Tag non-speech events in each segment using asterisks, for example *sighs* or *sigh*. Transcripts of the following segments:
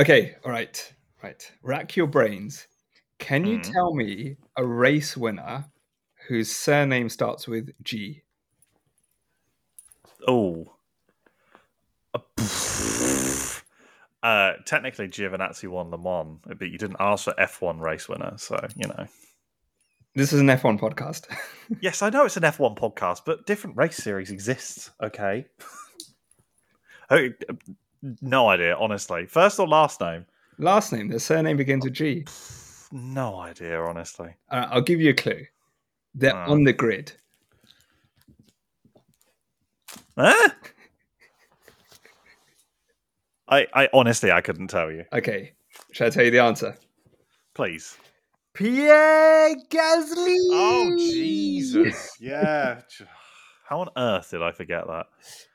Okay, all right, right. Rack your brains. Can you Mhm. tell me a race winner whose surname starts with G? Oh. Uh, technically, Giovinazzi won Le Mans, but you didn't ask for F1 race winner, so you know. This is an F1 podcast. *laughs* Yes, I know it's an F1 podcast, but different race series exists. Okay? *laughs* Okay. No idea, honestly. First or last name? Last name, the surname begins with G. No idea, honestly. Uh, I'll give you a clue. They're Ah. on the grid. Huh? I, I honestly, I couldn't tell you. Okay, should I tell you the answer? Please. Pierre Gasly. Oh Jesus! Yeah. *laughs* How on earth did I forget that?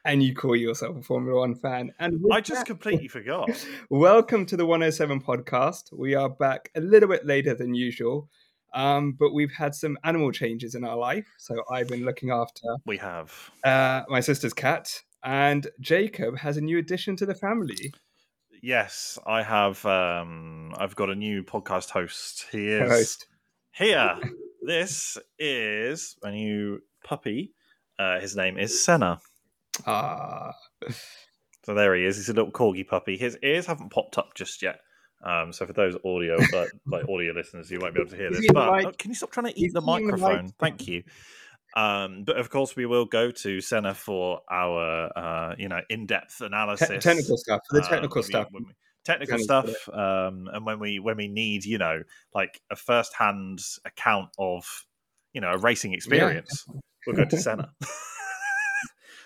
And you call yourself a Formula One fan. And I just that- completely forgot. *laughs* Welcome to the 107 podcast. We are back a little bit later than usual, um, but we've had some animal changes in our life. So I've been looking after We have. uh, my sister's cat, and Jacob has a new addition to the family. Yes, I have. Um, I've got a new podcast host. He is Co-host. here. this is a new puppy. Uh, his name is Senna. Ah, So there he is. He's a little corgi puppy. His ears haven't popped up just yet. Um, so for those audio, *laughs* like, like audio listeners, you won't be able to hear this. But oh, can you stop trying to eat the microphone? Thank you. Um, but of course, we will go to Senna for our, uh, you know, in-depth analysis, te- technical stuff. The um, technical stuff. we- technical stuff, um, and when we when we need, you know, like a first-hand account of, you know, a racing experience, we'll go to Senna. *laughs*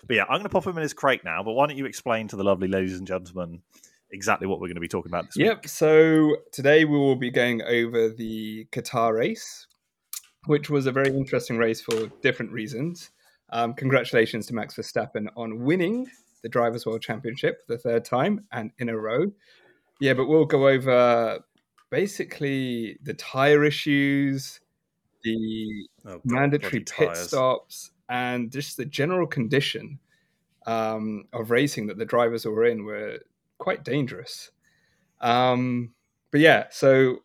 but yeah, I'm going to pop him in his crate now. But why don't you explain to the lovely ladies and gentlemen exactly what we're going to be talking about this week? Yep. week? So today we will be going over the Qatar race, which was a very interesting race for different reasons. Um, congratulations to Max Verstappen on winning the Drivers' World Championship for the third time and in a row. Yeah, but we'll go over basically the tire issues, the Oh, mandatory pit tyres. stops, and just the general condition um, of racing that the drivers were in were quite dangerous. Um, but yeah, so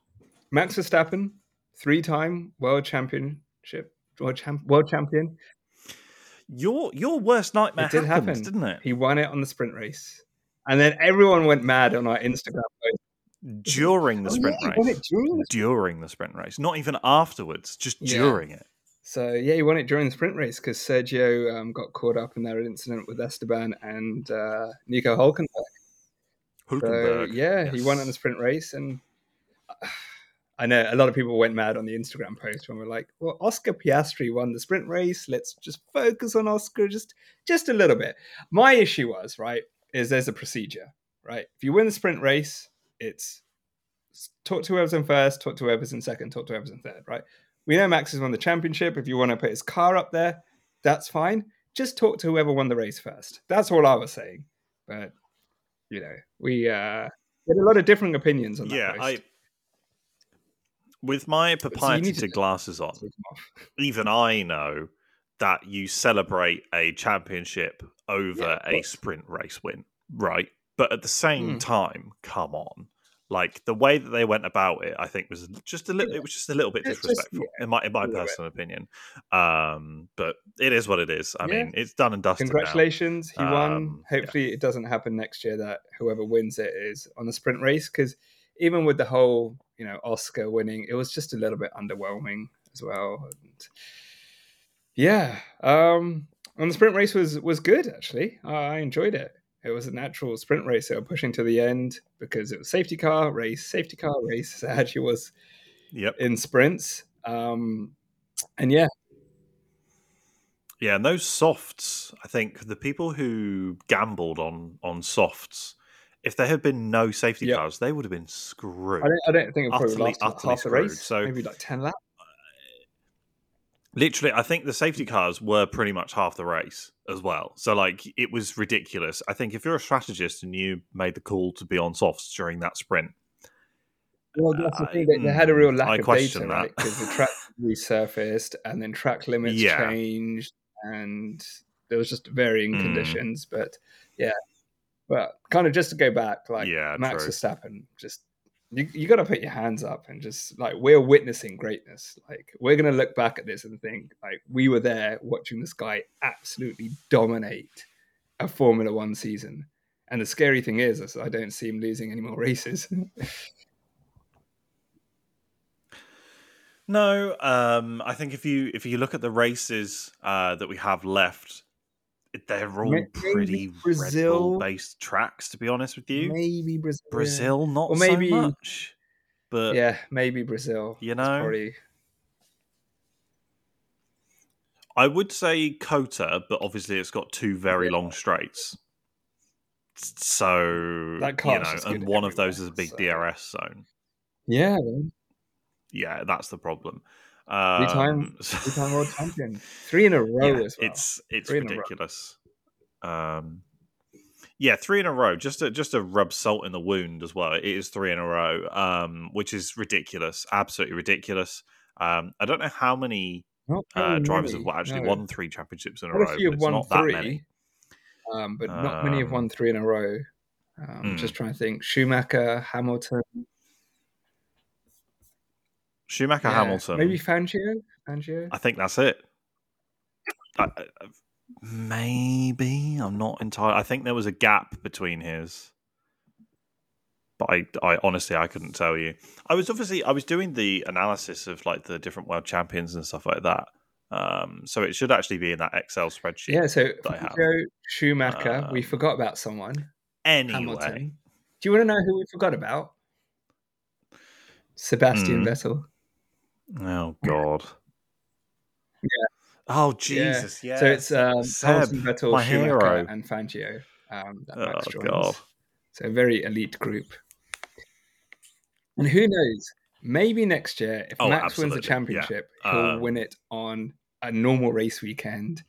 Max Verstappen, three-time world championship, world, champ, world champion. Your your worst nightmare It did happened, happen. didn't it? He won it on the sprint race, and then everyone went mad on our Instagram post. During the Oh, sprint yeah, race. during the During the sprint race, not even afterwards, just Yeah. during it. So yeah, he won it during the sprint race because Sergio um, got caught up in that incident with Esteban and uh, Nico Hulkenberg. So Hulkenberg. yeah, he won in the sprint race, and *sighs* I know a lot of people went mad on the Instagram post when we're like, "Well, Oscar Piastri won the sprint race. Let's just focus on Oscar just just a little bit." My issue was right is there's a procedure, right? If you win the sprint race, it's talk to whoever's in first, talk to whoever's in second, talk to whoever's in third, right? We know Max has won the championship. If you want to put his car up there, that's fine. Just talk to whoever won the race first. That's all I was saying. But you know, we uh had a lot of different opinions on that. Yeah, post. I. With my need proprietary to- glasses on, Take them off. *laughs* even I know that you celebrate a championship over Yeah, a sprint race win, right? But at the same Hmm. time, come on. Like the way that they went about it, I think was just a little. Yeah. It was just a little bit It's just- disrespectful, in my in my little bit. personal opinion. Um, but it is what it is. I Yeah. mean, it's done and dusted. now. Congratulations, he won. Um, yeah. Hopefully, it doesn't happen next year that whoever wins it is on the sprint race. Because even with the whole, you know, Oscar winning, it was just a little bit underwhelming as well. And yeah, um, and the sprint race was was good actually. I enjoyed it. It was a natural sprint race. They were pushing to the end because it was safety car race, safety car race. *laughs* It actually was Yep. in sprints. Um, and yeah, Yeah, and those softs, I think the people who gambled on on softs, if there had been no safety Yeah. cars, they would have been screwed. I don't, I don't think it probably Utterly, like utterly half the screwed. race. So- maybe like ten laps. Literally, I think the safety cars were pretty much half the race as well. So like it was ridiculous. I think if you're a strategist and you made the call to be on softs during that sprint, Well, that's the thing. They, they had a real mm, lack I of data, that. right? Because the track *laughs* resurfaced and then track limits Yeah. changed, and there was just varying Mm. conditions. But yeah, But kind of just to go back, like Yeah, Max true. Verstappen, just you, you got to put your hands up and just like we're witnessing greatness. Like we're gonna look back at this and think like we were there watching this guy absolutely dominate a Formula One season. And the scary thing is, is I don't see him losing any more races. *laughs* No, um, I think if you if you look at the races uh, that we have left, they're all Maybe pretty Brazil. Based tracks. To be honest with you, maybe Brazil. yeah. Brazil not Or maybe- so much, but Yeah, maybe Brazil. You know? probably I would say COTA, but obviously it's got two very long straights. So That you know, and one of those is a big so- DRS zone. yeah. Yeah, that's the problem. Um, *laughs* Three-time world *laughs* champion, three in a row yeah, as well. it's it's Three in a row. ridiculous. Um, yeah, three in a row. Just to just to rub salt in the wound as well. It is three in a row, um, which is ridiculous, absolutely ridiculous. Um, I don't know how many uh, drivers many, have actually no. won three championships in a row. a few have it's won not that three, many. um, but not many have Um, won three in a row. Um, Hmm. Just trying to think: Schumacher, Hamilton, Schumacher, yeah, Hamilton. maybe Fangio. Fangio. I think that's it. I, I- maybe I'm not entirely. I think there was a gap between his, but I, I honestly I couldn't tell you. I was obviously I was doing the analysis of like the different world champions and stuff like that. Um, so it should actually be in that Excel spreadsheet. Yeah, so that I have. Fangio, Schumacher. we Um, forgot about someone. Anyway, Hamilton. Do you want to know who we forgot about? Sebastian Hmm. Vettel. Oh god. Yeah. Oh Jesus! Yeah. So it's um, Seb, Vettel, my Schumacher, hero. and Fangio. Um, that Oh god. So a very elite group. And who knows? Maybe next year, if Oh, Max wins the absolutely, yeah. championship, he'll Um, win it on a normal race weekend,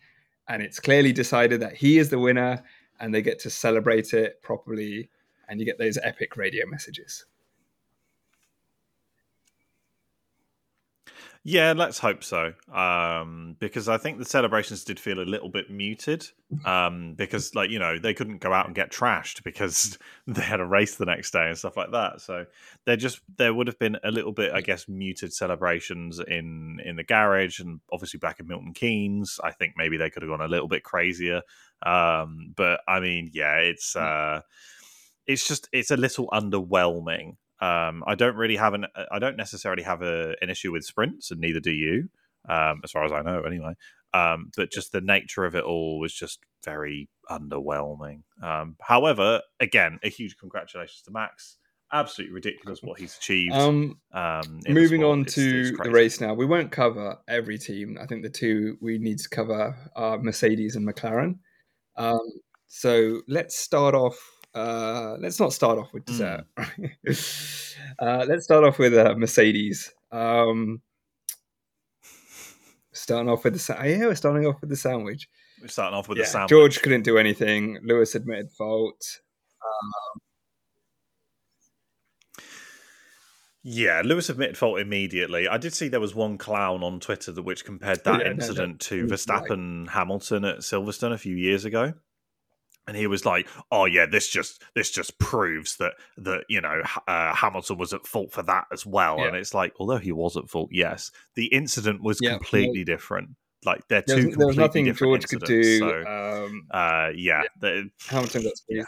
and it's clearly decided that he is the winner, and they get to celebrate it properly, and you get those epic radio messages. Yeah, let's hope so. Um, because I think the celebrations did feel a little bit muted. Um, because like you know they couldn't go out and get trashed because *laughs* they had a race the next day and stuff like that. So there just there would have been a little bit, I guess, muted celebrations in in the garage and obviously back in Milton Keynes. I think maybe they could have gone a little bit crazier. Um, but I mean, yeah, it's uh, it's just it's a little underwhelming. Um, I don't really have an I don't necessarily have a, an issue with sprints, and neither do you, um, as far as I know, anyway. Um, but just the nature of it all was just very underwhelming. Um, however, again, a huge congratulations to Max. Absolutely ridiculous what he's achieved. Um, Um, moving on It's- to it's the race now. We won't cover every team. I think the two we need to cover are Mercedes and McLaren. Um, so let's start off. Uh, let's not start off with dessert. *laughs* uh, let's start off with uh, Mercedes. Um, starting off with the sa- yeah, we're starting off with the sandwich. We're starting off with yeah, the sandwich. George couldn't do anything. Lewis admitted fault. Yeah, Lewis admitted fault immediately. I did see there was one clown on Twitter that which compared that Yeah, no, incident to was like- Verstappen Hamilton at Silverstone a few years ago. And he was like, "Oh yeah, this just this just proves that that you know uh, Hamilton was at fault for that as well." And it's like, although he was at fault, yes, the incident was Yeah, completely different. Like they're There two was, there was completely nothing different George could do. So, um, uh, yeah, the- Hamilton got Yeah.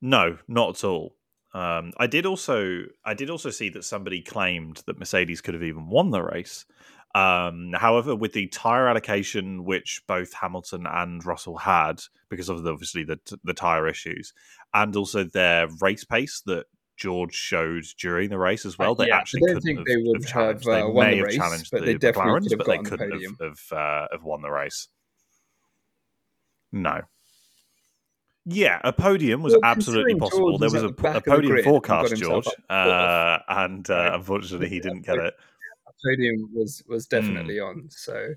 No, not at all. Um, I did also I did also see that somebody claimed that Mercedes could have even won the race. Um, however, with the tire allocation which both Hamilton and Russell had, because of the, obviously the the tire issues, and also their race pace that George showed during the race as well, Uh, they yeah, actually couldn't think have, they would have challenged. have, uh, they won may the have race, challenged but the they definitely McLarens, but they couldn't podium. have have, uh, have won the race. No. Yeah, a podium was Well, absolutely possible. George There was a, the a podium forecast, George, uh, and *laughs* uh, unfortunately he didn't get *laughs* it. Podium was was Hmm. definitely on. So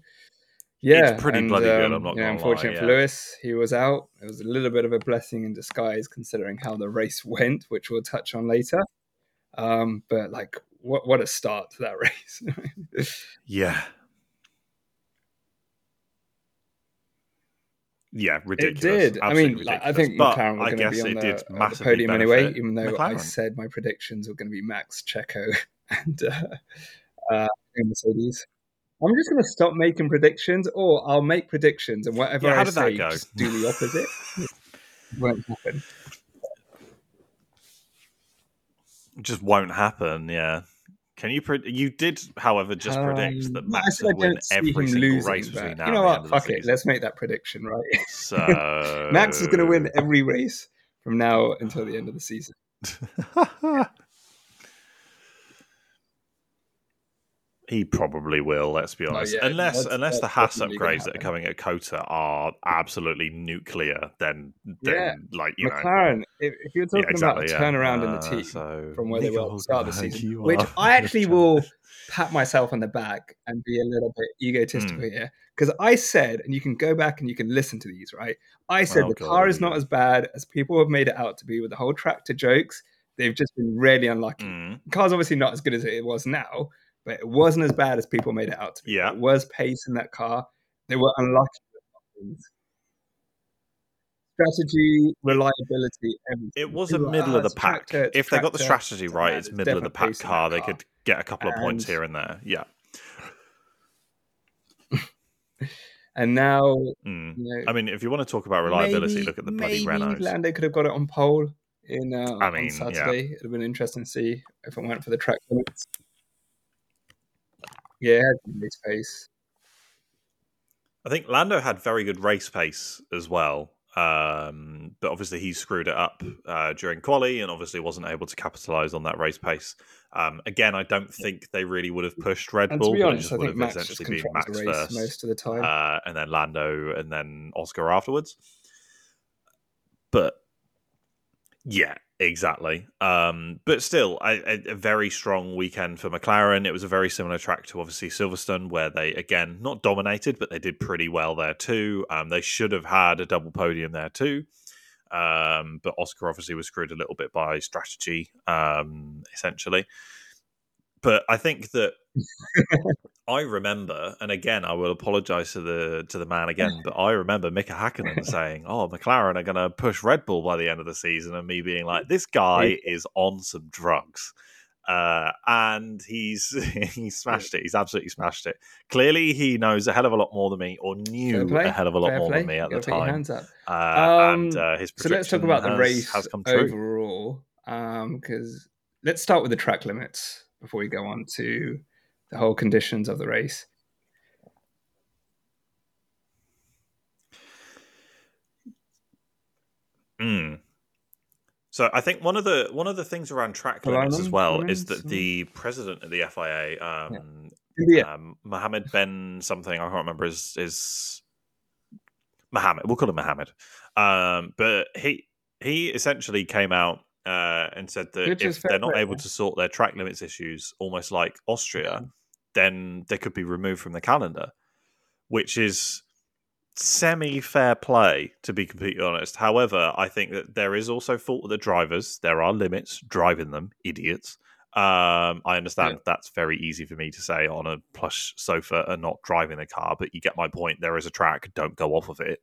yeah, it's pretty and, bloody good, um, I'm not yeah, unfortunate lie, for yeah. Lewis, he was out. It was a little bit of a blessing in disguise considering how the race *laughs* went, which we'll touch on later. Um, but like, what what a start to that *laughs* race! Yeah, yeah, ridiculous. It did. I mean, Absolutely like, I think but McLaren were I going to guess be on it the, did the podium anyway, even though I said my predictions were going to be Max, Checo, *laughs* and uh, uh, Mercedes. I'm just going to stop making predictions, or I'll make predictions, and whatever Yeah, how I did that say, go? just do the opposite. *laughs* Won't happen. just won't happen. Yeah. Can you? Pre- you did, however, just predict that Um, I Max would win every single losing, race between now you know and the end what? Fuck it. season. Let's make that prediction, right? So *laughs* Max is going to win every race from now until the end of the season. *laughs* he probably will. Let's be honest. Oh, yeah, unless that's- unless the that's Haas upgrades that are coming at COTA are absolutely nuclear, then then Yeah, like you know. McLaren, if, if you're talking Yeah, exactly. about a yeah. turnaround in Uh, the team so from where they were at the start of the season, which I actually *laughs* will pat myself on the back and be a little bit egotistical Hmm. here because I said, and you can go back and you can listen to these, right? I said Oh, the God, car is not as bad as people have made it out to be with the whole tractor jokes. They've just been really unlucky. Mm, The car's obviously not as good as it was now, but it wasn't as bad as people made it out to be. Yeah. There was pace in that car. They were unlucky. Strategy, reliability, everything. It was a middle "Ah, of the pack. tractor, if they got the strategy right, it's middle of the pack car. They car. could get a couple of points here and there. Yeah. *laughs* And now, Mm. you know, I mean, if you want to talk about reliability, maybe- look at the bloody maybe Renaults. Lando could have got it on pole in uh, I mean, on yeah. Saturday. It'd have been interesting to see if it went for the track limits. Yeah, race pace. I think Lando had very good race pace as well. Um, but obviously he screwed it up uh, during quali and obviously wasn't able to capitalize on that race pace. Um, again, I don't think they really would have pushed Red And Bull, to be honest, I would think have Max just essentially been Max race first, most of the time. uh, and then Lando, and then Oscar afterwards. But yeah, exactly. Um, but still, a, a, very strong weekend for McLaren. It was a very similar track to obviously Silverstone, where they again not dominated, but they did pretty well there too. Um, they should have had a double podium there too. Um, but Oscar obviously was screwed a little bit by strategy, um, essentially. But I think that *laughs* I remember, and again, I will apologise to the to the man again, but I remember Mika Hakkinen *laughs* saying, "Oh, McLaren are going to push Red Bull by the end of the season," and me being like, "This guy is on some drugs." Uh, and he's *laughs* he smashed it. He's absolutely smashed it. Clearly, he knows a hell of a lot more than me, or knew a hell of a lot fair more play. than me at the gotta time. Uh, and Um, uh, his So let's talk about the race has come true. overall, because let's start with the track limits before we go on to the whole conditions of the race. Mm. So I think one of the one of the things around track limits as well is that the president of the FIA, um, Yeah, um, Mohammed Ben something I can't remember his his Mohammed. We'll call him Mohammed. Um, but he he essentially came out uh, and said that Which if they're not able to sort their track limits issues, almost like Austria, then they could be removed from the calendar, which is semi fair play to be completely honest. However, I think that there is also fault with the drivers. There are limits driving them, idiots. Um, I understand Yeah. that's very easy for me to say on a plush sofa and not driving the car, but you get my point. There is a track, don't go off of it.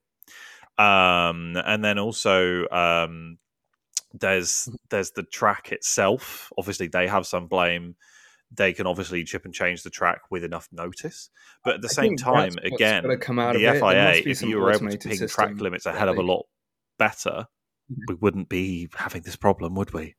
Um, and then also um, there's there's the track itself. Obviously, they have some blame. They can obviously chip and change the track with enough notice, but at the I same time, again, the FIA, if you were able to ping track limits a hell of a lot better, Mhm. we wouldn't be having this problem, would we?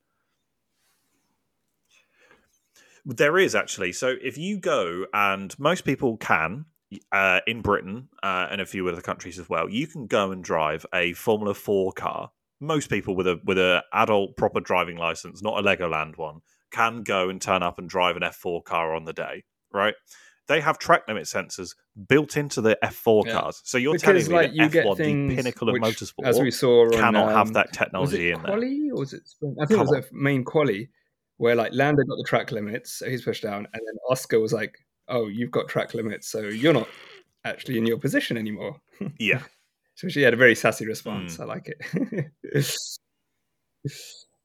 There is actually. So if you go, and most people can uh, in Britain uh, and a few other countries as well, you can go and drive a Formula Four car. Most people with a with a adult proper driving license, not a Legoland one, can go and turn up and drive an F4 car on the day. Right? They have track limit sensors built into the F4 Yeah. cars. So you're because telling me like that you get F1, the pinnacle of which, motorsport, as we saw, on, cannot have um, that was technology it in there. quali or was it? I think Come it was a main quali where like Lando got the track limits, so he's pushed down, and then Oscar was like, "Oh, you've got track limits, so you're not actually in your position anymore." Yeah. *laughs* So she had a very sassy response. I like it. *laughs*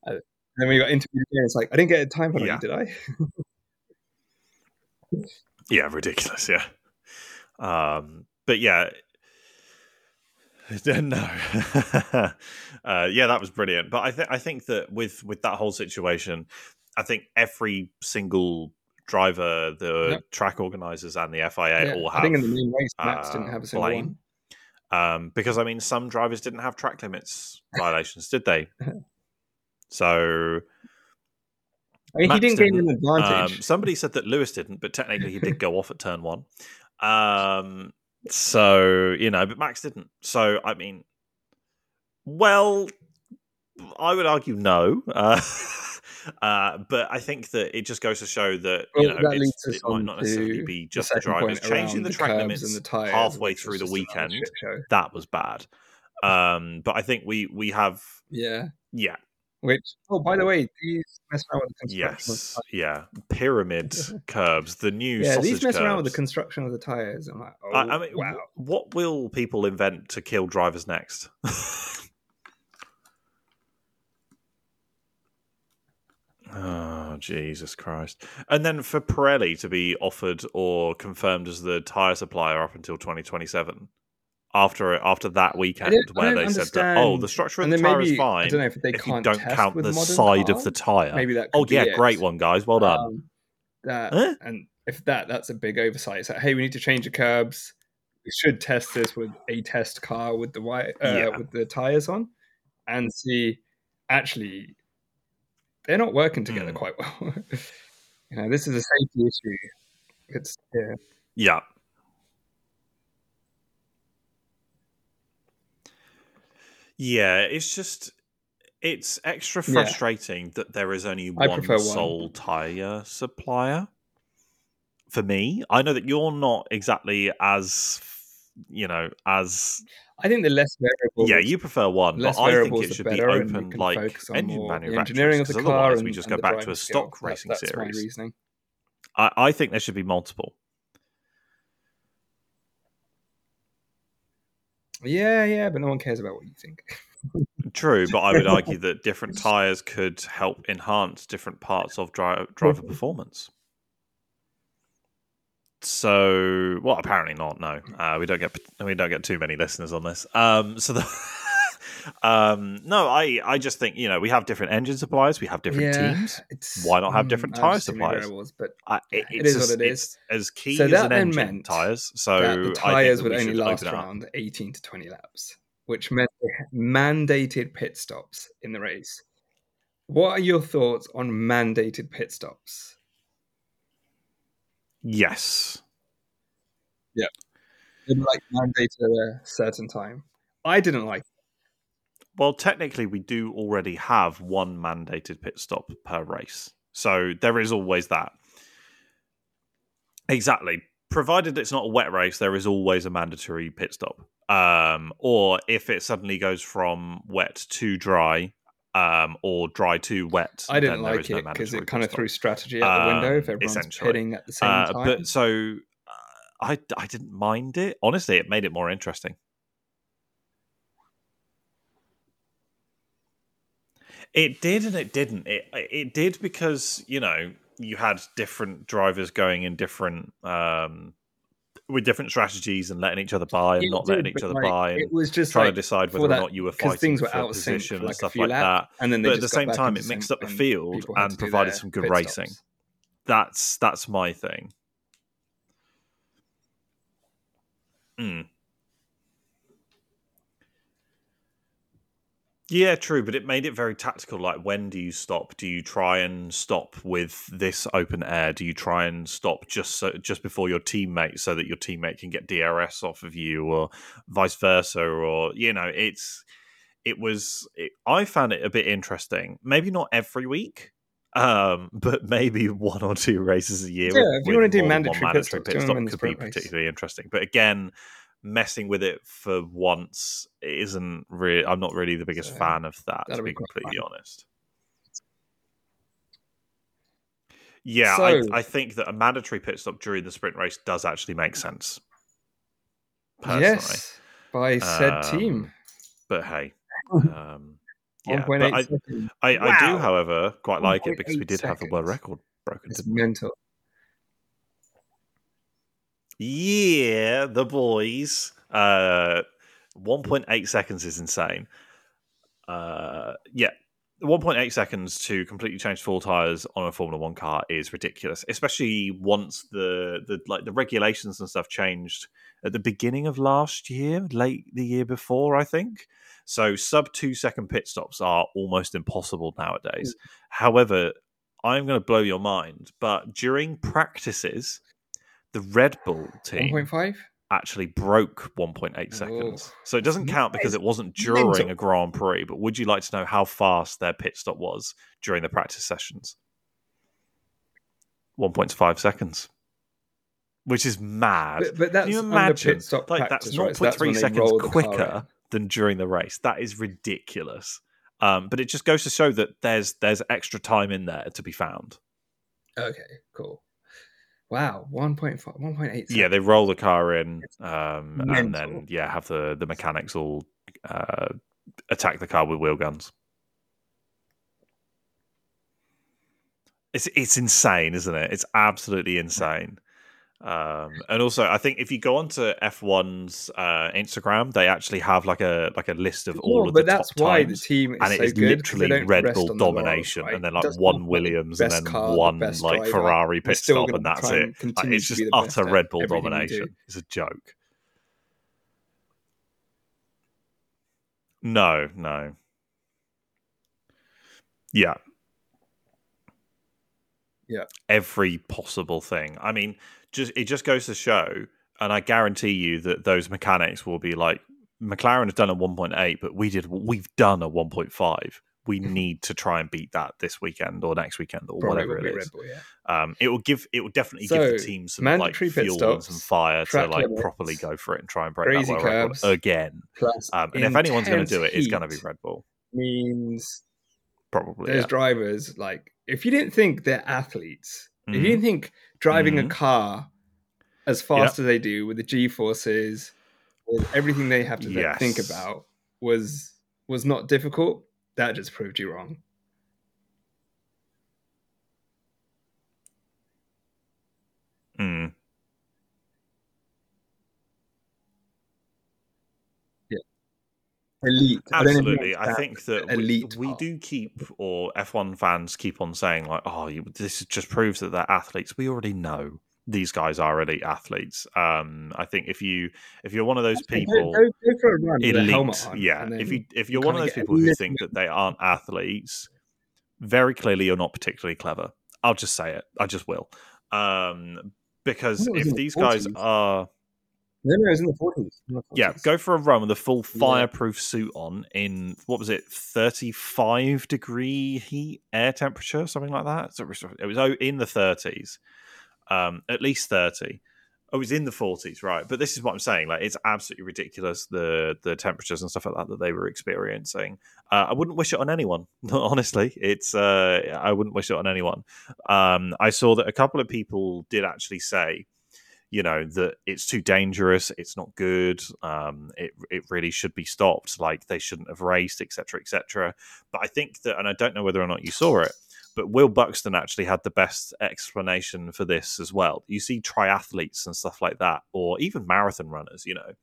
Uh, then we got interviewed again. It's like I didn't get a time penalty, Yeah. did I? *laughs* Yeah, ridiculous. Yeah. Um, but yeah, *laughs* no, uh, yeah, that was brilliant. But I think I think that with with that whole situation, I think every single driver, the yep. track organizers, and the FIA yeah, all have. I think in the main race, Max uh, didn't have a single blame. one. Um, because I mean, some drivers didn't have track limits *laughs* violations, did they? *laughs* So I mean, he didn't, didn't, gain an advantage. Um, somebody said that Lewis didn't, but technically he did go off at turn one. Um, so you know, but Max didn't. So I mean, well, I would argue no. Uh, *laughs* uh, but I think that it just goes to show that you well, know that it might not necessarily be just the, the drivers changing the, the track limits and the tires, halfway through the weekend. That was bad. Um, but I think we we have yeah yeah which, oh, by the way, these mess around with the construction. Yes, yeah, pyramid *laughs* curbs. The new yeah, these mess around with the construction of the tires. I'm like, oh, I, I mean, wow. What will people invent to kill drivers next? *laughs* oh Jesus Christ! And then for Pirelli to be offered or confirmed as the tire supplier up until 2027 after after that weekend where they understand. said that oh the structure of the tire maybe, is fine. I don't know if they if can't don't count the side of the tire. Maybe that. oh yeah, great one, guys. Well done. Um, that huh? and if that that's a big oversight. It's like hey, we need to change the curbs. We should test this with a test car with the uh, yeah. with the tires on, and see actually they're not working together mm. quite well. *laughs* you know, this is a safety issue. It's yeah. Yeah. Yeah, it's just it's extra frustrating yeah. that there is only one sole one. tire supplier. For me, I know that you're not exactly as you know as I think the less variables. Yeah, you prefer one, but I think it should be open like engine manufacturers. Engineering of the car, and, we just go back to a stock skill. racing that, that's series. My reasoning. I, I think there should be multiple. Yeah, yeah, but no one cares about what you think. *laughs* True, but I would argue that different *laughs* tires could help enhance different parts of dri- driver performance. So, well, apparently not. No, uh, we don't get we don't get too many listeners on this. Um, so the *laughs* um, no, I I just think you know we have different engine suppliers, we have different yeah, teams. Why not have different mm, tire suppliers? but I, it, it is what it is. as key so as an engine tires. So the tires would only last around eighteen to twenty laps, which meant mandated pit stops in the race. What are your thoughts on mandated pit stops? Yes. Yeah. like mandated at a certain time. I didn't like well, technically, we do already have one mandated pit stop per race. So there is always that. Exactly. Provided it's not a wet race, there is always a mandatory pit stop. Um, or if it suddenly goes from wet to dry, um, or dry to wet. I didn't like it because no it kind of threw strategy out the window if um, everyone's pitting at the same uh, time. But so uh, I, I didn't mind it. Honestly, it made it more interesting. It did and it didn't. It it did because you know you had different drivers going in different um, with different strategies and letting each other buy and it not did, letting each other like, by. And it was just trying like, to decide whether or not you were fighting things were for out position like and stuff like that. And then but at the same time, it mixed up the field and provided some good racing. Stops. That's that's my thing. Mm. Yeah, true, but it made it very tactical. Like, when do you stop? Do you try and stop with this open air? Do you try and stop just so, just before your teammate, so that your teammate can get DRS off of you, or vice versa? Or you know, it's it was. It, I found it a bit interesting. Maybe not every week, um, *laughs* but maybe one or two races a year. Yeah, if you want to do mandatory, mandatory pit stop, could be particularly interesting. But again, messing with it for once isn't really. I'm not really the biggest so, fan of that, to be completely fun. honest. Yeah, so, I, I, think that a mandatory pit stop during the sprint race does actually make sense. Personally. Yes, by said um, team. But hey, *laughs* um, yeah, but I, I, wow. I, do, however, quite like it because we did seconds. have the world record broken. It's mental. Yeah, the boys. Uh, 1.8 seconds is insane. Uh, yeah, 1.8 seconds to completely change full tires on a Formula One car is ridiculous, especially once the the like the regulations and stuff changed at the beginning of last year, late the year before, I think. So sub two second pit stops are almost impossible nowadays. Mm. However, I'm going to blow your mind, but during practices, the Red Bull team 1.5 actually broke 1.8 seconds. So it doesn't count because it wasn't during a Grand Prix. But would you like to know how fast their pit stop was during the practice sessions? 1.5 seconds. Which is mad. But, but that's Can you imagine? Pit stop like practice, that's 0.3 right? seconds quicker than during the race. That is ridiculous. Um, but it just goes to show that there's there's extra time in there to be found. Okay, cool. Wow, 1.5, 1.8. Yeah, they roll the car in, um, and then yeah, have the the mechanics all uh, attack the car with wheel guns. It's it's insane, isn't it? It's absolutely insane. Um, and also, I think if you go onto F1's uh, Instagram, they actually have like a like a list of all of but the that's top why times, the team is and it so is good, literally Red Bull domination, right? and then like one Williams, and then one like driver. Ferrari pit stop, and that's it. Like, it's just utter Red Bull domination. It's a joke. No, no. Yeah. Yeah. Every possible thing. I mean, just it just goes to show, and I guarantee you that those mechanics will be like McLaren has done a 1.8, but we did we've done a 1.5. We *laughs* need to try and beat that this weekend or next weekend or Probably whatever it is. Bull, yeah. um, it will give it will definitely so, give the team some like fuel stops, and some fire to like limits, properly go for it and try and break that world record again. Um, and if anyone's going to do it, it's going to be Red Bull. Means probably those yeah. drivers like if you didn't think they're athletes, mm-hmm. if you mm-hmm. didn't think driving mm-hmm. a car as fast yep. as they do with the G forces, with everything they have to yes. think about was was not difficult. That just proved you wrong. Hmm. Elite. Absolutely, I, I think that elite we, we do keep, or F1 fans keep on saying like, "Oh, you, this just proves that they're athletes." We already know these guys are elite athletes. Um, I think if you if you're one of those people, go, go elite, yeah. If you if you're one of those people who think that they aren't athletes, very clearly you're not particularly clever. I'll just say it. I just will, um, because if these guys are no, no, it was in the 40s. Yeah, go for a run with a full fireproof yeah. suit on in what was it, 35 degree heat, air temperature, something like that. So it was in the 30s, um, at least 30. Oh, it was in the 40s, right? But this is what I'm saying. Like, it's absolutely ridiculous the the temperatures and stuff like that that they were experiencing. Uh, I wouldn't wish it on anyone. *laughs* Honestly, it's uh, I wouldn't wish it on anyone. Um, I saw that a couple of people did actually say you know that it's too dangerous it's not good um, it, it really should be stopped like they shouldn't have raced etc etc but i think that and i don't know whether or not you saw it but will buxton actually had the best explanation for this as well. You see triathletes and stuff like that or even marathon runners you know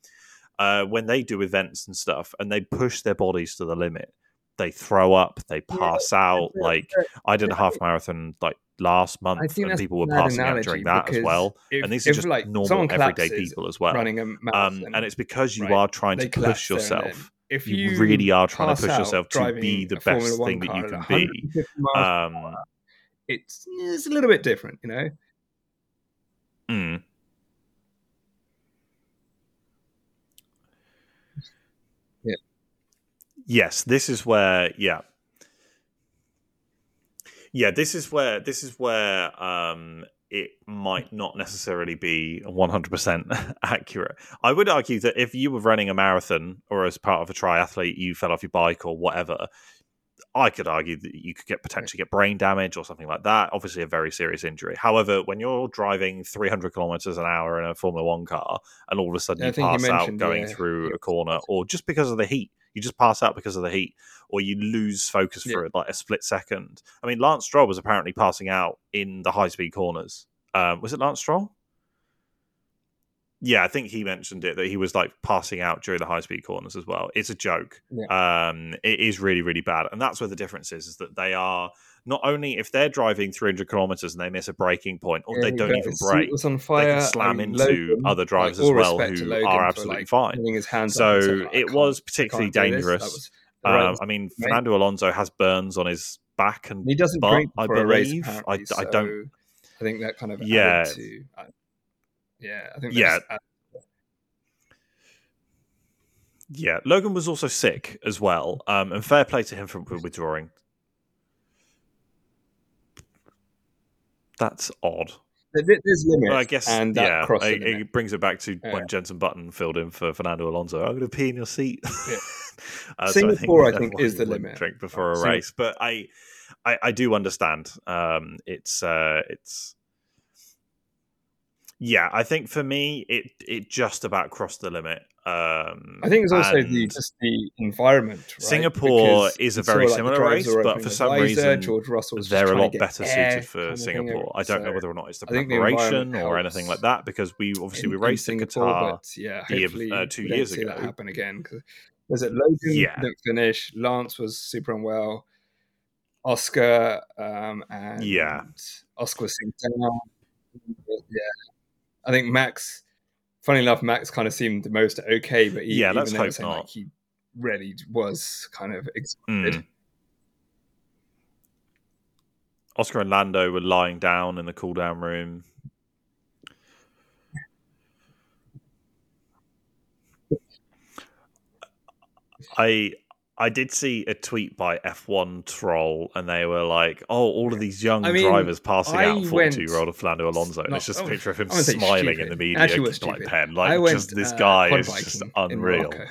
uh, when they do events and stuff and they push their bodies to the limit they throw up they pass yeah, out like i did a half marathon like last month, and people were passing out during that as well. If, and these are just like normal, everyday people as well. Running a um, and it's because you right, are trying to push yourself. If you, you, really are trying to push yourself to be the best thing that you can be, um, it's it's a little bit different, you know. Mm. Yeah. Yes, this is where yeah yeah, this is where this is where um, it might not necessarily be 100% *laughs* accurate. I would argue that if you were running a marathon or as part of a triathlete, you fell off your bike or whatever, I could argue that you could get potentially get brain damage or something like that. Obviously, a very serious injury. However, when you're driving 300 kilometers an hour in a Formula One car and all of a sudden you pass you out going yeah, through a corner, or just because of the heat, you just pass out because of the heat, or you lose focus for yeah. like a split second. I mean, Lance Stroll was apparently passing out in the high speed corners. Um, was it Lance Stroll? Yeah, I think he mentioned it that he was like passing out during the high speed corners as well. It's a joke. Yeah. Um, it is really, really bad, and that's where the difference is: is that they are not only if they're driving 300 kilometers and they miss a braking point, or Yeah, they don't even brake, on they fire. can slam I mean, into Logan, other drivers like, as well who are for, absolutely like, fine. his hands So like, it was particularly can't do this. That dangerous. was right Um, I mean, mate. Fernando Alonso has burns on his back and he doesn't butt, I believe. I, Apparently, I don't. I think that kind of Yeah. to. Yeah, I think. Yeah. that's- uh, Yeah, Logan was also sick as well, um, and fair play to him for withdrawing. That's odd. there- there- there's limits. I guess and yeah, it, it brings it back to Yeah. when Jensen Button filled in for Fernando Alonso. I'm going to pee in your seat. Yeah. *laughs* uh, so Singapore, I think, is the limit. Drink before a Singapore. race, but I, I, I do understand. Um, it's, uh, it's, yeah. I think for me, it it just about crossed the limit. Um, I think it's also the just the environment. Right? Singapore Because is a very like, similar race, but for some reason, George Russell was just they're a lot better suited for Singapore. I don't know whether or not it's the think the preparation or anything like that because we obviously in- we raced in Qatar. yeah, the, uh, hopefully two we don't years see that ago. happen again. was it Logan Yeah. didn't finish? Lance was super unwell. Oscar um, and Yeah. Oscar was down. Yeah, I think Max. Funny enough, Max kind of seemed the most okay, but he, Yeah, even let's hope saying, not. Like, he really was kind of excited. Mm. Oscar and Lando were lying down in the cool down room. I I did see a tweet by F1 troll, and they were like, "Oh, all of these young I mean, drivers passing I out forty-two-year-old Fernando Alonso," and not- it's just a picture of him I smiling in the media, like pen, like went, just this uh, guy quad is just unreal. Morocco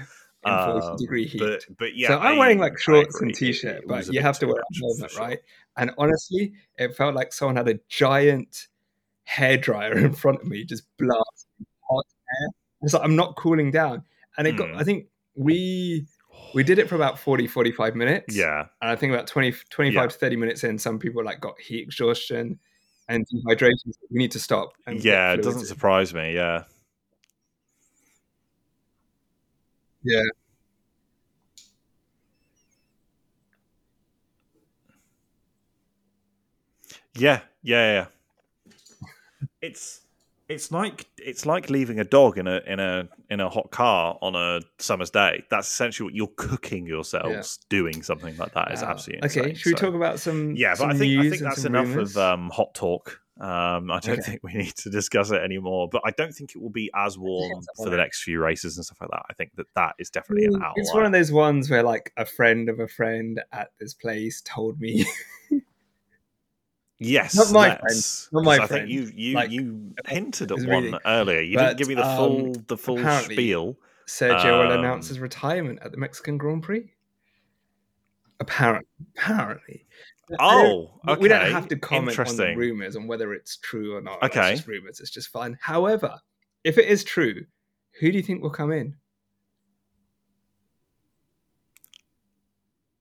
in 40 Um, degree heat. But but yeah, so I'm wearing like shorts and t-shirt, it but you have to wear a helmet, sure. right? And honestly, it felt like someone had a giant hairdryer in front of me, just blasting hot air. It's like I'm not cooling down, and it got. Hmm. I think we we did it for about 40, 45 minutes. Yeah, and I think about 20, 25 Yeah. to thirty minutes in, some people like got heat exhaustion and dehydration. We need to stop. Yeah, it doesn't surprise me. Yeah, Yeah. yeah, yeah, yeah. It's it's like it's like leaving a dog in a in a in a hot car on a summer's day. That's essentially what you're cooking yourselves. Doing something like that is Wow. absolutely okay. insane. Should we So- talk about some? Yeah, but I think I think that's enough rumors? of um, hot talk. Um, I don't Okay. think we need to discuss it anymore. But I don't think it will be as warm for the next few races and stuff like that. I think that that is definitely an Mm, outlier. It's one of those ones where like a friend of a friend at this place told me. *laughs* Yes, Not my friend, not my I friend. think you you Like, you hinted at it's one earlier. You but, didn't give me the um, full the full spiel. Sergio will announce Um, his retirement at the Mexican Grand Prix. Apparently, apparently. Oh, We- We don't have to comment on the rumors on whether it's true or not. Okay. It's just rumors. It's just fun. However, if it is true, who do you think will come in?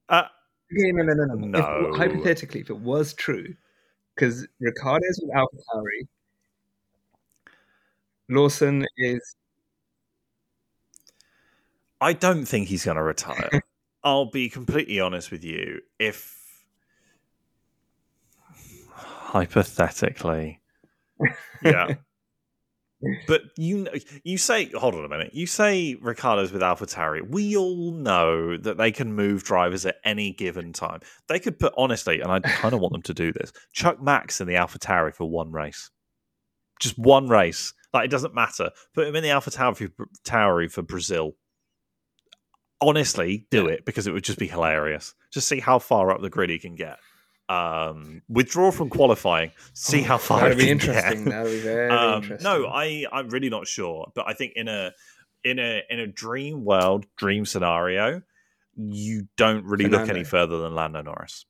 Uh, Okay, no, no, no, no. No. If, hypothetically, if it was true, because Ricciardo's with AlphaTauri, Lawson is I don't think he's going to retire. *laughs* I'll be completely honest with you. If hypothetically, *laughs* yeah. But you you say hold on a minute. You say Ricciardo's with AlphaTauri. We all know that they can move drivers at any given time. They could put honestly, and I kind of want them to do this. Chuck Max in the AlphaTauri for one race, just one race. Like it doesn't matter. Put him in the AlphaTauri Tauri for Brazil. Honestly, do it because it would just be hilarious. Just see how far up the grid he can get. Um, withdraw from qualifying. See how far That'd be can get. interesting. That'd be very *laughs* Um, interesting. no, I I'm really not sure, but I think in a in a in a dream world, dream scenario, you don't really look any further than Lando Norris.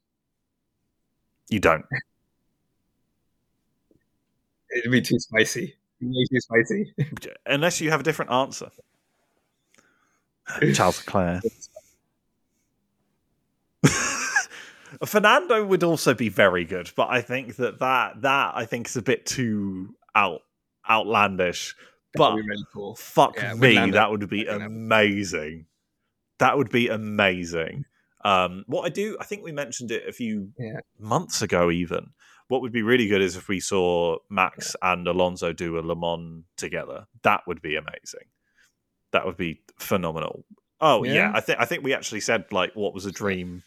You don't. It'd be too spicy. It'd be too spicy. *laughs* Unless you have a different answer. Charles Leclerc. *laughs* Fernando would also be very good, but I think that that that I think is a bit too out outlandish. but really cool. fuck Yeah, me, Lando. that would be amazing. That would be amazing. Um, what I do, I think we mentioned it a few Yeah. months ago, even. What would be really good is if we saw Max and Alonso do a Le Mans together. That would be amazing. That would be phenomenal. Oh yeah, Yeah. I think I think we actually said like what was a dream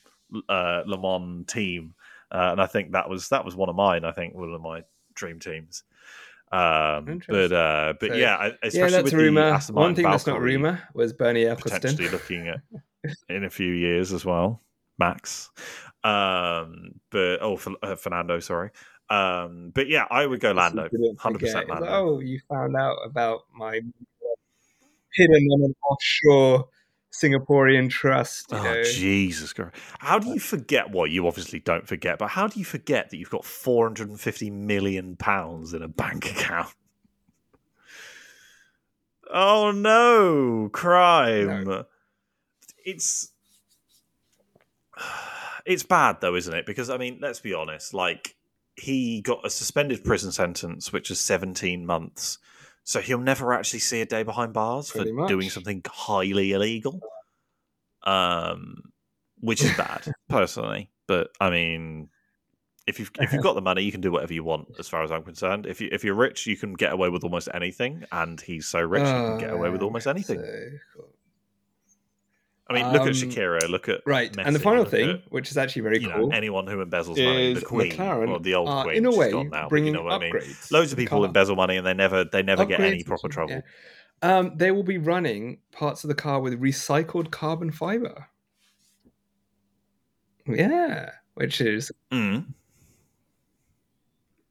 uh, Le Mans team, uh, and I think that was that was one of mine. I think one of my dream teams. Um, but uh, but So, yeah, I- Yeah, especially that's with rumor. Aston One Martin thing that's not rumor was Bernie potentially Eccleston. looking at *laughs* in a few years as well, Max. Um, but oh, uh, Fernando, sorry. Um, but yeah, I would go Lando, hundred percent It's like, Lando. oh, you found out about my hidden on an offshore Singaporean trust. Oh know, Jesus Christ! How do uh, you forget? What you obviously don't forget, but how do you forget that you've got four hundred and fifty million pounds in a bank account? Oh no, crime! It's it's bad though, isn't it? Because I mean, let's be honest. Like he got a suspended prison sentence, which is seventeen months. So he'll never actually see a day behind bars Pretty for much. doing something highly illegal. Um, which is bad, *laughs* personally. But I mean, if you've if you've *laughs* got the money, you can do whatever you want, as far as I'm concerned. If you if you're rich, you can get away with almost anything, and he's so rich, he can get away with Um, almost anything. Cool. I mean, look um, at Shakira, look at Right, and the final thing, at, which is actually very you know, cool, anyone who embezzles money, the Queen McLaren or the old Queen, in a way now, but you bringing know what I mean. upgrades. Loads of people embezzle money, and they never they never get any Upgrades, proper yeah. trouble. Um, they will be running parts of the car with recycled carbon fiber. Yeah, which is Mm.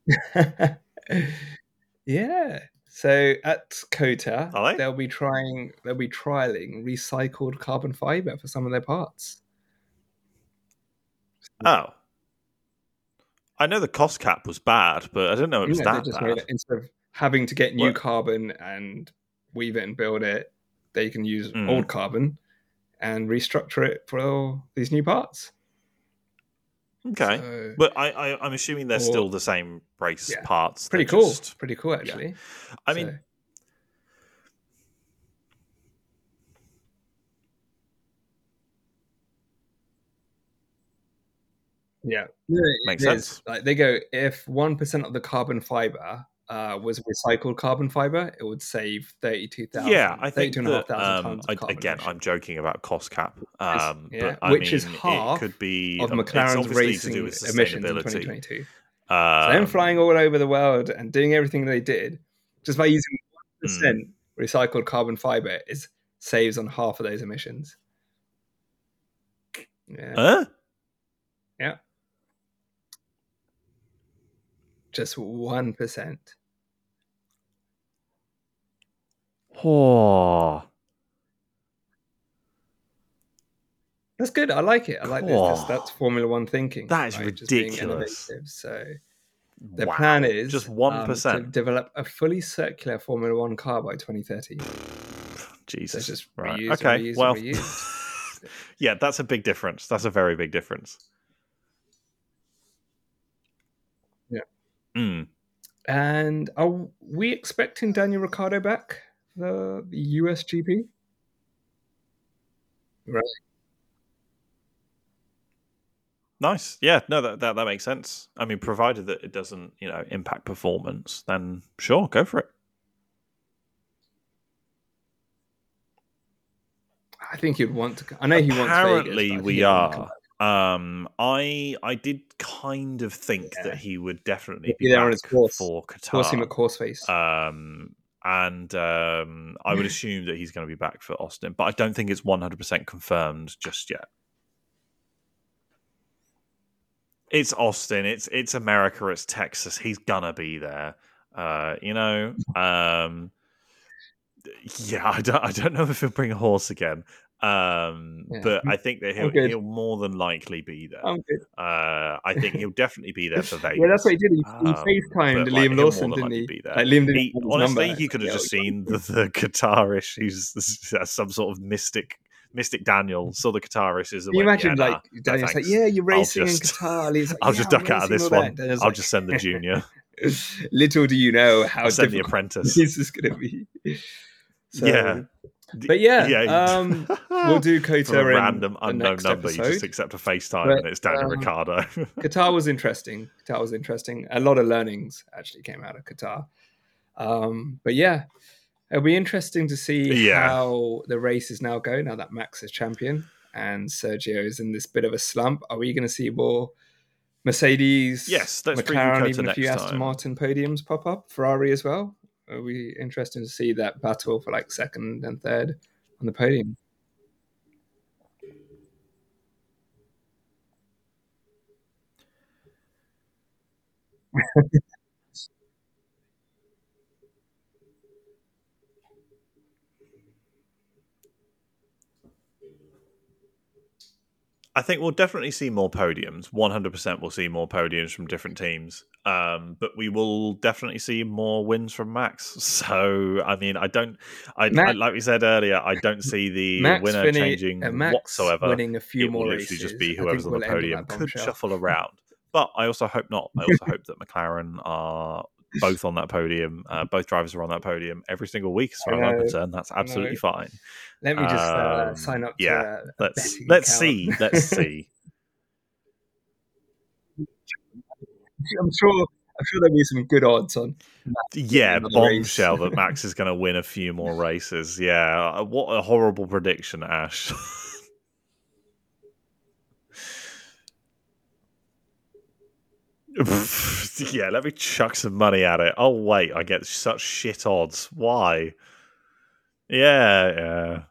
*laughs* yeah. So at COTA, they'll be trying, they'll be trialing recycled carbon fiber for some of their parts. Oh, I know the cost cap was bad, but I didn't know it was Yeah, that just bad. made it instead of having to get new What? carbon and weave it and build it, they can use Mm. old carbon and restructure it for all these new parts. Okay, So, but I, I I'm assuming they're Or- still the same race Yeah. parts. pretty cool. just- Pretty cool, actually. I mean, So- Yeah, Yeah, it Makes is. sense. Like they go, if one percent of the carbon fiber uh, was recycled carbon fiber, it would save 32,000 yeah, I think that, um, tons I, again, emission. I'm joking about cost cap, um, yeah. but, which mean, is half could be, of McLaren's racing emissions in 2022. Um, so them um, flying all over the world and doing everything they did just by using 1% mm. recycled carbon fiber is saves on half of those emissions. Yeah. Huh? Yeah. Just 1%. Oh, That's good. I like it. I like this. Oh. this. That's Formula One thinking. That is being ridiculous. So the wow. plan is just um, one to develop a fully circular Formula One car by 2030. Jesus, just right? reused and okay, reused and well, reused. *laughs* yeah, that's a big difference. That's a very big difference. Yeah. Mm. And are we expecting Daniel Ricciardo back the US GP? Right. Nice. Yeah, no, that, that that makes sense. I mean, provided that it doesn't, you know, impact performance, then sure, go for it. I think he'd want to. I know he wants. Apparently, we are. Um, I I did kind of think Yeah. that he would definitely be be there on his course. for Force him Qatar. at course face. Um, and um, I would assume that he's going to be back for Austin, but I don't think it's one hundred percent confirmed just yet. It's Austin. It's it's America. It's Texas. He's gonna be there. Uh, you know. Um, yeah, I don't. I don't know if he'll bring a horse again. Um, Yeah. but I think that he'll he'll more than likely be there. Uh, I think he'll definitely be there for Vegas. *laughs* Yeah, that's what he did. He, he Um, FaceTimed like, Liam Lawson, didn't he? be there. Like, Liam He- honestly, number. he could have Yeah, just seen the, the guitar issues as some sort of mystic, mystic Daniel saw the guitar issues. and you imagine, yeah, like, nah, Daniel's like, yeah, you're racing just- in Qatar. *laughs* Like, I'll yeah, just I'm duck out of this one. I'll like, just send the junior. *laughs* Little do you know how Send the apprentice. this is going to be. So, Yeah. But yeah, Yeah. um, we'll do *laughs* a COTA in random unknown number. You just accept a FaceTime But, and it's Daniel um, Ricciardo. Qatar *laughs* was interesting. Qatar was interesting. A lot of learnings actually came out of Qatar. Um, but yeah, it'll be interesting to see Yeah. how the races now go now that Max is champion and Sergio is in this bit of a slump. Are we going to see more Mercedes, Yes, let's McLaren, even a few Aston. Martin podiums pop up, Ferrari as well? Are be interesting to see that battle for like second and third on the podium? *laughs* I think we'll definitely see more podiums. 100% we'll see more podiums from different teams. Um, but we will definitely see more wins from Max. *laughs* So, I mean, I don't, I, Max- I- like we said earlier, I don't *laughs* see the Max winner winning- changing uh, Max whatsoever. winning a few it more will literally races. just be whoever's on the we'll on podium could bombshell. shuffle around. But I also hope not. I also hope that McLaren are both on that podium. Uh, both drivers are on that podium every single week, as far as I'm concerned. That's absolutely fine. Let me just uh, Um, sign up yeah, to a, a Let's let's account. see. Let's see. *laughs* I'm sure. I'm sure there'll be some good odds on. Yeah, bombshell that Max is going to win a few more *laughs* races. Yeah, uh, what a horrible prediction, Ash. *laughs* *laughs* yeah, let me chuck some money at it. Oh wait, I get such shit odds. Why? Yeah, yeah.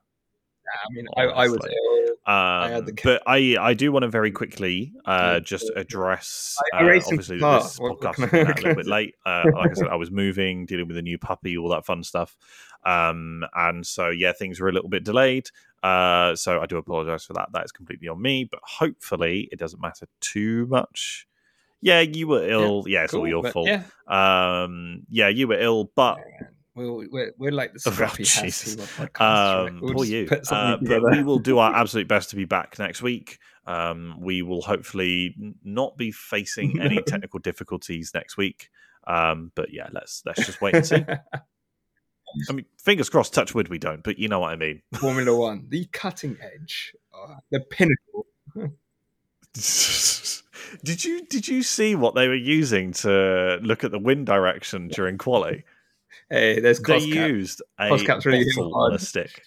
I mean, I, I was ill. Um, had the but I, I do want to very quickly uh, just address. I- I uh, obviously, Qatar. this What- what podcast can is I- coming out a little bit late. *laughs* Uh, like I said, I was moving, dealing with a new puppy, all that fun stuff. Um, and so yeah, things were a little bit delayed. Uh, so I do apologise for that. That is completely on me. But hopefully, it doesn't matter too much. Yeah, you were ill. Yeah, it's all your fault. Yeah, Um, yeah, you were ill, but we're, we're, we're like the Oh, scrappy team of podcasts. right? Um, We'll poor you. Uh, but we will do our *laughs* absolute best to be back next week. Um, we will hopefully not be facing *laughs* any technical difficulties next week. Um, but yeah, let's let's just wait and see. *laughs* I mean, fingers crossed. Touch wood, we don't. But you know what I mean. Formula One, the cutting edge, uh, the pinnacle. did you did you see what they were using to look at the wind direction during quali? Hey, there's They cost cap. used a cost cap's really bottle on a stick.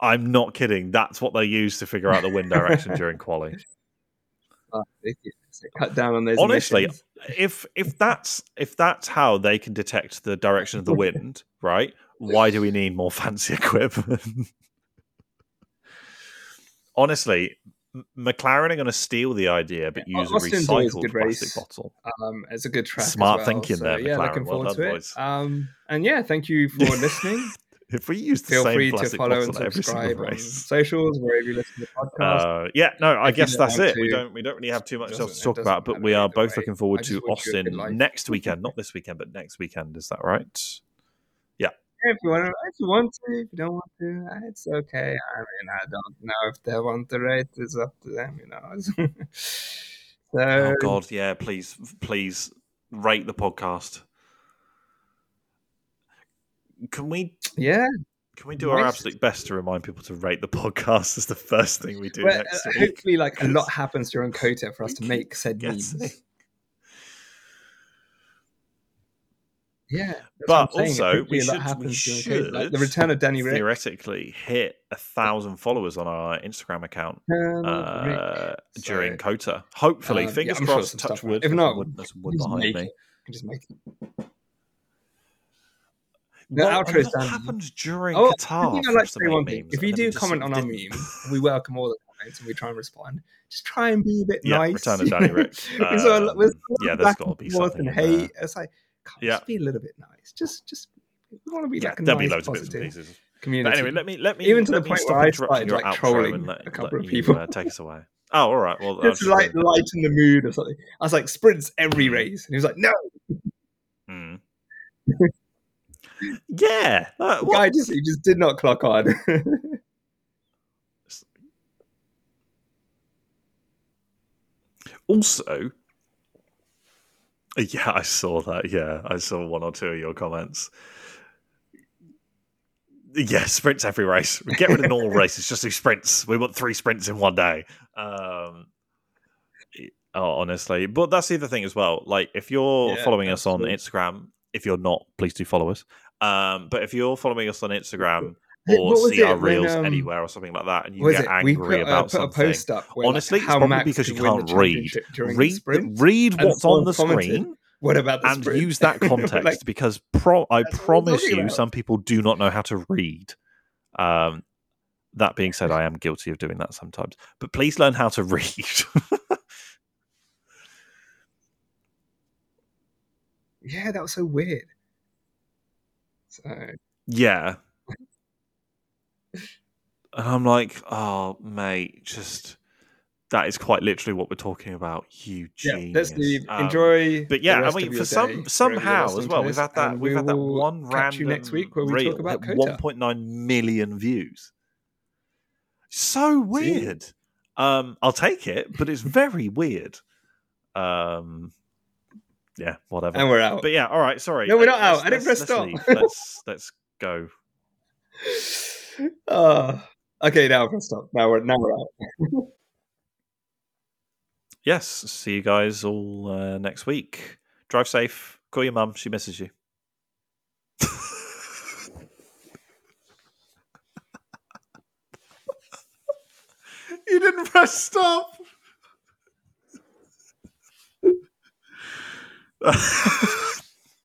I'm not kidding. That's what they used to figure out the wind direction *laughs* during quali. Uh, they- they cut down on those. Honestly, emissions. if if that's if that's how they can detect the direction of the wind, *laughs* right? Why do we need more *laughs* fancy equipment? Honestly, McLaren are going to steal the idea, but Yeah, use a a recycled good plastic race. bottle. um, it's a good track. as Smart well, thinking so, there, Yeah, McLaren. looking Well done, to boys. it. Um, and yeah, thank you for *laughs* listening. If we use the Feel same free to plastic follow and bottle every single subscribe on socials wherever you listen to the podcast. Uh, yeah, no, I If guess that's it. We don't we don't really have too much else to talk about, but we are both way. looking forward to wish you a good Austin next weekend. Not this weekend, but next weekend. Is that right? If you want to, if you want to, if you don't want to, uh, it's okay. I mean, I don't know if they want to rate. It's up to them, you know. *laughs* so, Oh God, yeah! Please, please rate the podcast. Can we yeah. can we do our absolute best to remind people to rate the podcast as the first thing we do Well, next uh, week? hopefully, like a lot happens during COTA for us to *laughs* make said memes. guessing. Yeah, But what also, we should- we COTA. Like the return of Danny Rick. Theoretically, hit a thousand followers on our Instagram account uh, So, during COTA. Hopefully, um, fingers sure crossed. touch wood. if not, wood, there's wood behind me. it. Just make it. The Well, outro lot done. happened during Oh, Qatar. I like to to one thing. If you do comment on our meme, we welcome all the comments and we try and respond. Just try and be a bit Yeah, nice. return of Danny Rick. *laughs* Um, so yeah, there's back gotta be something hate. It's like, come, Yeah. just be a little bit nice. Just, just we want to be Yeah, like a there'll nice, be loads of bits and positive pieces. community. But anyway, let me let me Even to the point where I started, like, trolling let, a couple of you, people. uh, take us away. Oh, all right. Well, *laughs* just like lighten the mood or something. I was like, sprints every race, and he was like, no. Mm. yeah. Uh, The guy just he just did not clock on. *laughs* Also, *laughs* Yeah, I saw that. Yeah, I saw one or two of your comments. Yeah, sprints every race. Get rid of normal *laughs* races. Just do sprints. We want three sprints in one day. Um, oh, honestly, but that's the other thing as well. Like, if you're Yeah, following us on. Instagram, if you're not, please do follow us. Um, but if you're following us on Instagram or see our it when, reels um, anywhere or something like that, and you get it? Angry put, uh, about a something, post up. Where, honestly, like, it's probably Max because you could win the can't read. championship during the Read, read what's on the commented, screen What about the and sprint? use that *laughs* context like, because pro- I That's what we're promise you, about. some people do not know how to read. Um, that being said, I am guilty of doing that sometimes. But please learn how to *laughs* read. yeah, that was so weird. So yeah. And I'm like, oh, mate, just that is quite literally what we're talking about. You yeah, genius. let's leave. Um, Enjoy. but yeah, I mean, for some day, somehow as well, we've had that we've we had that one catch random you next week where we talk about 1.9 million views. So weird. Um, I'll take it, but it's very weird. Um, yeah, whatever. And we're out. But yeah, all right. Sorry. No, we're Uh, not out. let's- I didn't press let's stop. Let's let's go. *laughs* uh, okay, now we're stop. Now we're now we're out. *laughs* Yes. See you guys all uh, next week. Drive safe. Call your mum. She misses you. *laughs* you didn't press stop. *laughs*